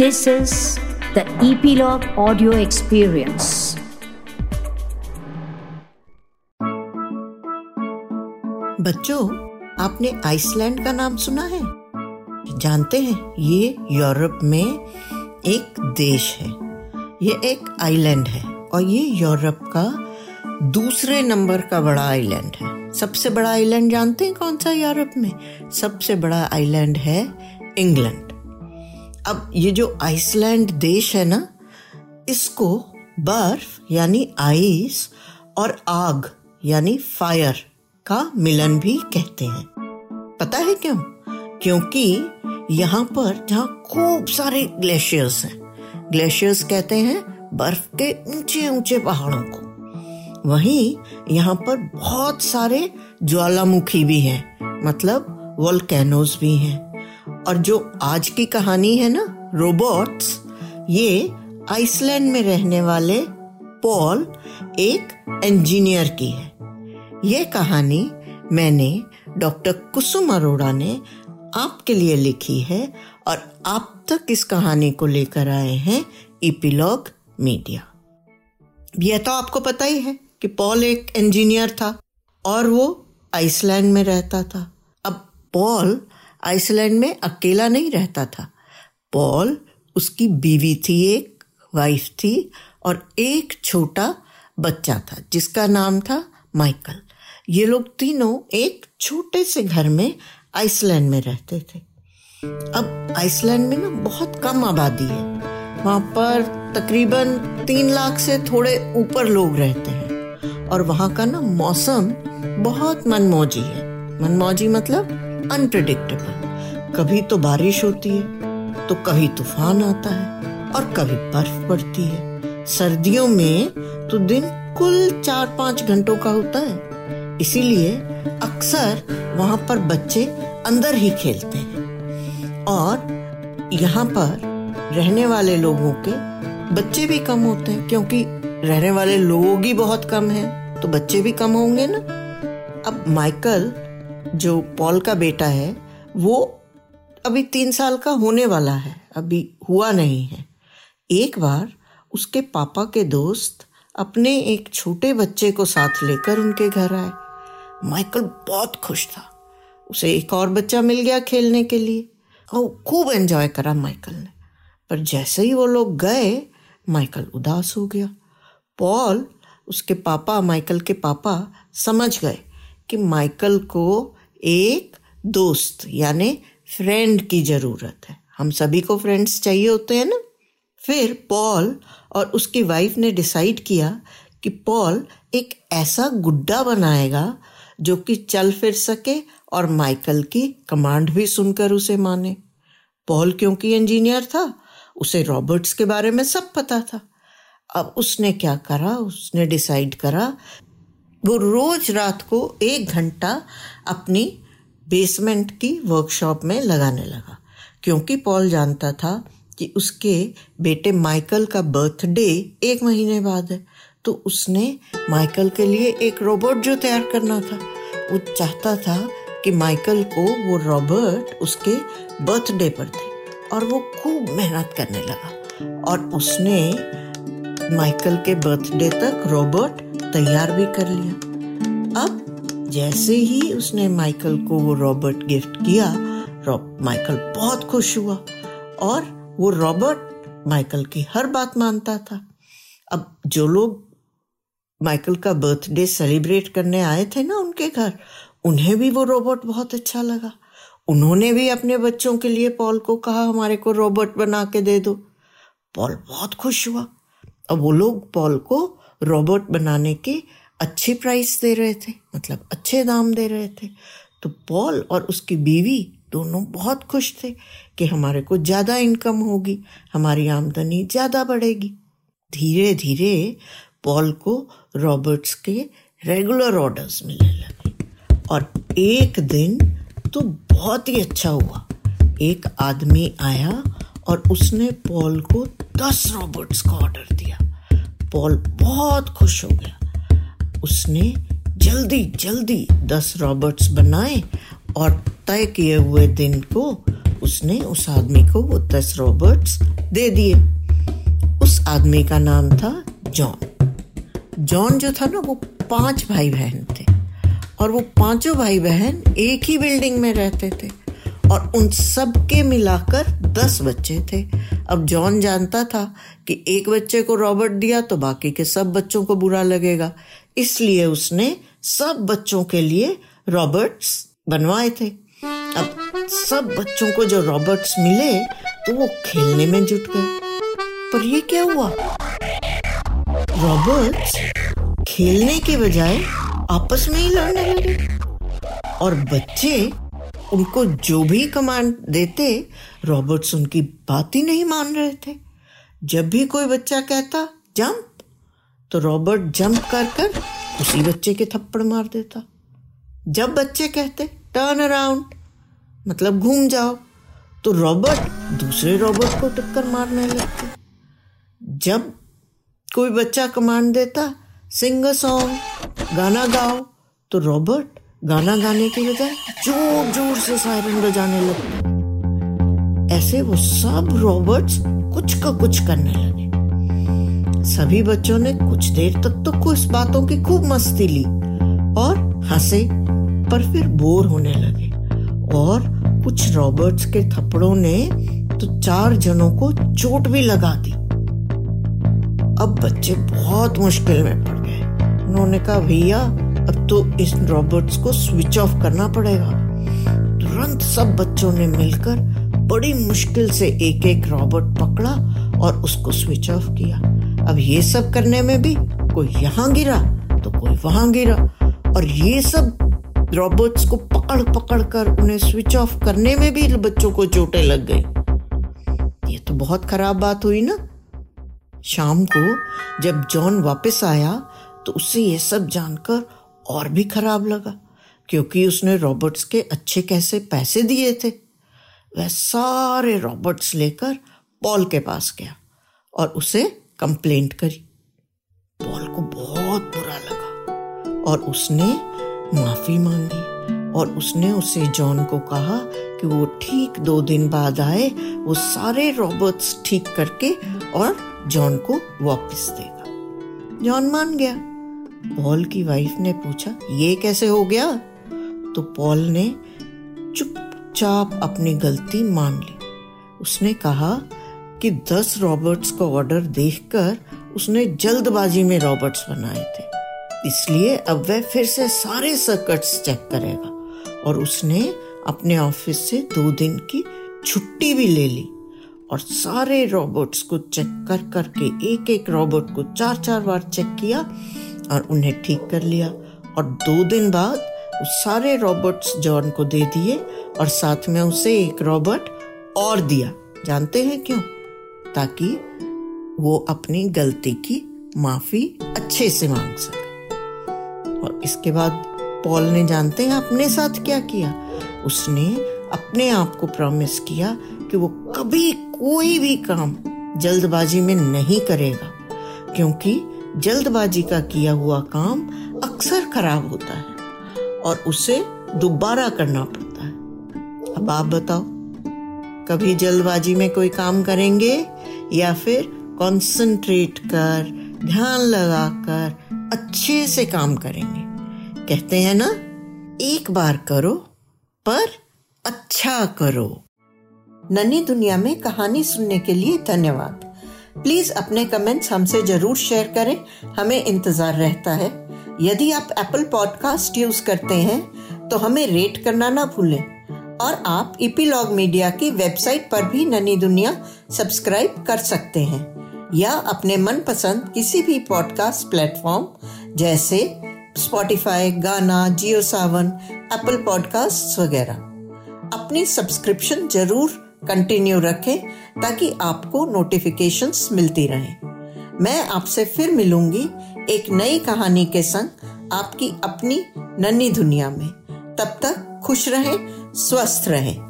This is the Epilogue Audio Experience. बच्चों, आपने Iceland का नाम सुना है? जानते हैं, ये यूरोप में एक देश है। ये एक आइलैंड है और ये यूरोप का दूसरे नंबर का बड़ा आइलैंड है। सबसे बड़ा आइलैंड जानते हैं कौन सा यूरोप में? सबसे बड़ा आइलैंड है इंग्लैंड। अब ये जो आइसलैंड देश है ना, इसको बर्फ़ यानी आइस और आग यानी फायर का मिलन भी कहते हैं। पता है क्यों? क्योंकि यहाँ पर जहाँ खूब सारे ग्लेशियर्स हैं। ग्लेशियर्स कहते हैं बर्फ़ के ऊँचे ऊँचे पहाड़ों को। वहीं यहाँ पर बहुत सारे ज्वालामुखी भी हैं। मतलब वोल्केनोज भी हैं। और जो आज की कहानी है ना रोबोट्स ये आइसलैंड में रहने वाले पॉल एक इंजीनियर की है। ये कहानी मैंने डॉक्टर कुसुम अरोड़ा ने आपके लिए लिखी है और आप तक इस कहानी को लेकर आए हैं इपिलॉग मीडिया यह तो आपको पता ही है कि पॉल एक इंजीनियर था और वो आइसलैंड में रहता था। अब पॉल आइसलैंड में अकेला नहीं रहता था। पॉल, उसकी बीवी थी एक, वाइफ थी और एक छोटा बच्चा था, जिसका नाम था माइकल। ये लोग तीनों एक छोटे से घर में आइसलैंड में रहते थे। अब आइसलैंड में ना बहुत कम आबादी है। वहाँ पर तकरीबन तीन लाख से थोड़े ऊपर लोग रहते हैं और वहाँ का ना मौसम बहुत मनमौजी है। मनमौजी मतलब अनप्रिडिक्टेबल कभी तो बारिश होती है तो कभी तूफ़ान आता है और कभी बर्फ़ पड़ती है। सर्दियों में तो दिन कुल चार पाँच घंटों का होता है। इसीलिए अक्सर वहाँ पर बच्चे अंदर ही खेलते हैं। और यहाँ पर रहने वाले लोगों के बच्चे भी कम होते हैं, क्योंकि रहने वाले लोग ही बहुत कम हैं तो बच्चे भी कम होंगे ना। अब माइकल जो पॉल का बेटा है, वो अभी तीन साल का होने वाला है, अभी हुआ नहीं है। एक बार उसके पापा के दोस्त अपने एक छोटे बच्चे को साथ लेकर उनके घर आए। माइकल बहुत खुश था। उसे एक और बच्चा मिल गया खेलने के लिए। और खूब एंजॉय करा माइकल ने। पर जैसे ही वो लोग गए, माइकल उदास हो गया। पॉल, उसके पापा, माइकल के पापा समझ गए कि माइकल को एक दोस्त यानी फ्रेंड की ज़रूरत है। हम सभी को फ्रेंड्स चाहिए होते हैं ना। फिर पॉल और उसकी वाइफ ने डिसाइड किया कि पॉल एक ऐसा गुड्डा बनाएगा जो कि चल फिर सके और माइकल की कमांड भी सुनकर उसे माने। पॉल क्योंकि इंजीनियर था? उसे रॉबर्ट्स के बारे में सब पता था। अब उसने क्या करा? उसने डिसाइड करा वो रोज रात को एक घंटा अपनी बेसमेंट की वर्कशॉप में लगाने लगा। क्योंकि पॉल जानता था कि उसके बेटे माइकल का बर्थडे एक महीने बाद है तो उसने माइकल के लिए एक रोबोट जो तैयार करना था। वो चाहता था कि माइकल को वो रॉबर्ट उसके बर्थडे पर दे, और वो खूब मेहनत करने लगा। और उसने माइकल के बर्थडे तक रॉबर्ट तैयार भी कर लिया। अब जैसे ही उसने माइकल को वो रॉबर्ट गिफ्ट किया माइकल बहुत खुश हुआ और वो रॉबर्ट माइकल की हर बात मानता था। अब जो लोग माइकल का बर्थडे सेलिब्रेट करने आए थे ना उनके घर, उन्हें भी वो रोबोट बहुत अच्छा लगा। उन्होंने भी अपने बच्चों के लिए पॉल को कहा, हमारे को रोबोट बना के दे दो। पॉल बहुत खुश हुआ। अब वो लोग पॉल को रोबोट बनाने के अच्छी प्राइस दे रहे थे मतलब अच्छे दाम दे रहे थे। तो पॉल और उसकी बीवी दोनों बहुत खुश थे कि हमारे को ज़्यादा इनकम होगी, हमारी आमदनी ज़्यादा बढ़ेगी। धीरे धीरे पॉल को रॉबर्ट्स के रेगुलर ऑर्डर्स मिलने लगे। और एक दिन तो बहुत ही अच्छा हुआ। एक आदमी आया और उसने पॉल को दस रॉबर्ट्स का ऑर्डर दिया। पॉल बहुत खुश हो गया। उसने जल्दी जल्दी दस रॉबर्ट्स बनाए और तय किए हुए दिन को उसने उस आदमी को वो दस रॉबर्ट्स दे दिए। उस आदमी का नाम था जॉन। जॉन जो था ना, वो पाँच भाई बहन थे और वो पाँचों भाई बहन एक ही बिल्डिंग में रहते थे। और उन सब के मिलाकर दस बच्चे थे। अब जॉन जानता था कि एक बच्चे को रॉबर्ट दिया तो बाकी के सब बच्चों को बुरा लगेगा। इसलिए उसने सब बच्चों के लिए रॉबर्ट्स बनवाए थे। अब सब बच्चों को जो रॉबर्ट्स मिले तो वो खेलने में जुट गए। पर ये क्या हुआ? रॉबर्ट्स खेलने के बजाय आपस में ही लड़ने लगे। और बच्चे उनको जो भी कमांड देते रॉबर्ट्स उनकी बात ही नहीं मान रहे थे। जब भी कोई बच्चा कहता, जंप तो रॉबर्ट जंप कर कर उसी बच्चे के थप्पड़ मार देता। जब बच्चे कहते टर्न अराउंड मतलब घूम जाओ तो रॉबर्ट दूसरे रॉबर्ट को टक्कर मारने लगते। जब कोई बच्चा कमांड देता सिंग अ सॉन्ग गाना गाओ तो रॉबर्ट गाना गाने के बजाय ज़ोर ज़ोर से सायरन बजाने लगते ऐसे वो सब रॉबर्ट्स कुछ का कुछ करने लगे। सभी बच्चों ने कुछ देर तक तो कुछ बातों की खूब मस्ती ली और हंसे, पर फिर बोर होने लगे। और कुछ रॉबर्ट्स के थप्पड़ों ने तो चार जनों को चोट भी लगा दी। अब बच्चे बहुत मुश्किल में पड़ गए। उन्होंने कहा, भैया अब तो इस रॉबर्ट्स को स्विच ऑफ़ करना पड़ेगा। तुरंत सब बच्चों ने मिलकर बड़ी मुश्किल से एक एक रॉबर्ट पकड़ा और उसको स्विच ऑफ़ किया। अब ये सब करने में भी कोई यहाँ गिरा तो कोई वहाँ गिरा। और ये सब रॉबर्ट्स को पकड़ पकड़ कर उन्हें स्विच ऑफ़ करने में भी बच्चों को चोटें लग गई। ये तो बहुत खराब बात हुई ना? शाम को जब जॉन वापस आया तो उसे ये सब जानकर और भी खराब लगा, क्योंकि उसने रॉबर्ट्स के अच्छे कैसे पैसे दिए थे। वह सारे रॉबर्ट्स लेकर पॉल के पास गया और उसे कंप्लेंट करी। पॉल को बहुत बुरा लगा और उसने माफ़ी मांगी और उसने उसे जॉन को कहा कि वो ठीक दो दिन बाद आए, वो सारे रॉबर्ट्स ठीक करके और जॉन को वापस देगा। जॉन मान गया। पॉल की वाइफ ने पूछा, ये कैसे हो गया? तो पॉल ने चुपचाप अपनी गलती मान ली। उसने कहा कि दस रॉबर्ट्स का ऑर्डर देखकर उसने जल्दबाजी में रॉबर्ट्स बनाए थे। इसलिए अब वह फिर से सारे सर्कट्स चेक करेगा। और उसने अपने ऑफ़िस से दो दिन की छुट्टी भी ले ली। और सारे रॉबोट्स को चेक कर, करके एक एक रॉबोट को चार चार बार चेक किया और उन्हें ठीक कर लिया और दो दिन बाद उस सारे रॉबोट्स जॉन को दे दिए और साथ में उसे एक रॉबर्ट और दिया। जानते हैं क्यों? ताकि वो अपनी गलती की माफ़ी अच्छे से मांग सके। और इसके बाद पॉल ने जानते हैं अपने साथ क्या किया? उसने अपने आप को प्रॉमिस किया कि वो कभी कोई भी काम जल्दबाजी में नहीं करेगा, क्योंकि जल्दबाजी का किया हुआ काम अक्सर खराब होता है और उसे दोबारा करना पड़ता है। अब आप बताओ, कभी जल्दबाजी में कोई काम करेंगे या फिर कंसंट्रेट कर, ध्यान लगाकर अच्छे से काम करेंगे? कहते हैं ना, एक बार करो, पर अच्छा करो। नन्ही दुनिया में कहानी सुनने के लिए धन्यवाद। प्लीज़ अपने कमेंट्स हमसे ज़रूर शेयर करें। हमें इंतज़ार रहता है। यदि आप एप्पल पॉडकास्ट यूज़ करते हैं तो हमें रेट करना ना भूलें। और आप इपीलॉग मीडिया की वेबसाइट पर भी ननी दुनिया सब्सक्राइब कर सकते हैं। या अपने मनपसंद किसी भी पॉडकास्ट प्लेटफॉर्म जैसे स्पॉटिफाई गाना जियो सावन एप्पल पॉडकास्ट वगैरह। अपनी सब्सक्रिप्शन ज़रूर कंटिन्यू रखें ताकि आपको नोटिफिकेशंस मिलती रहें। मैं आपसे फिर मिलूँगी एक नई कहानी के संग आपकी अपनी नन्ही दुनिया में। तब तक खुश रहें, स्वस्थ रहें।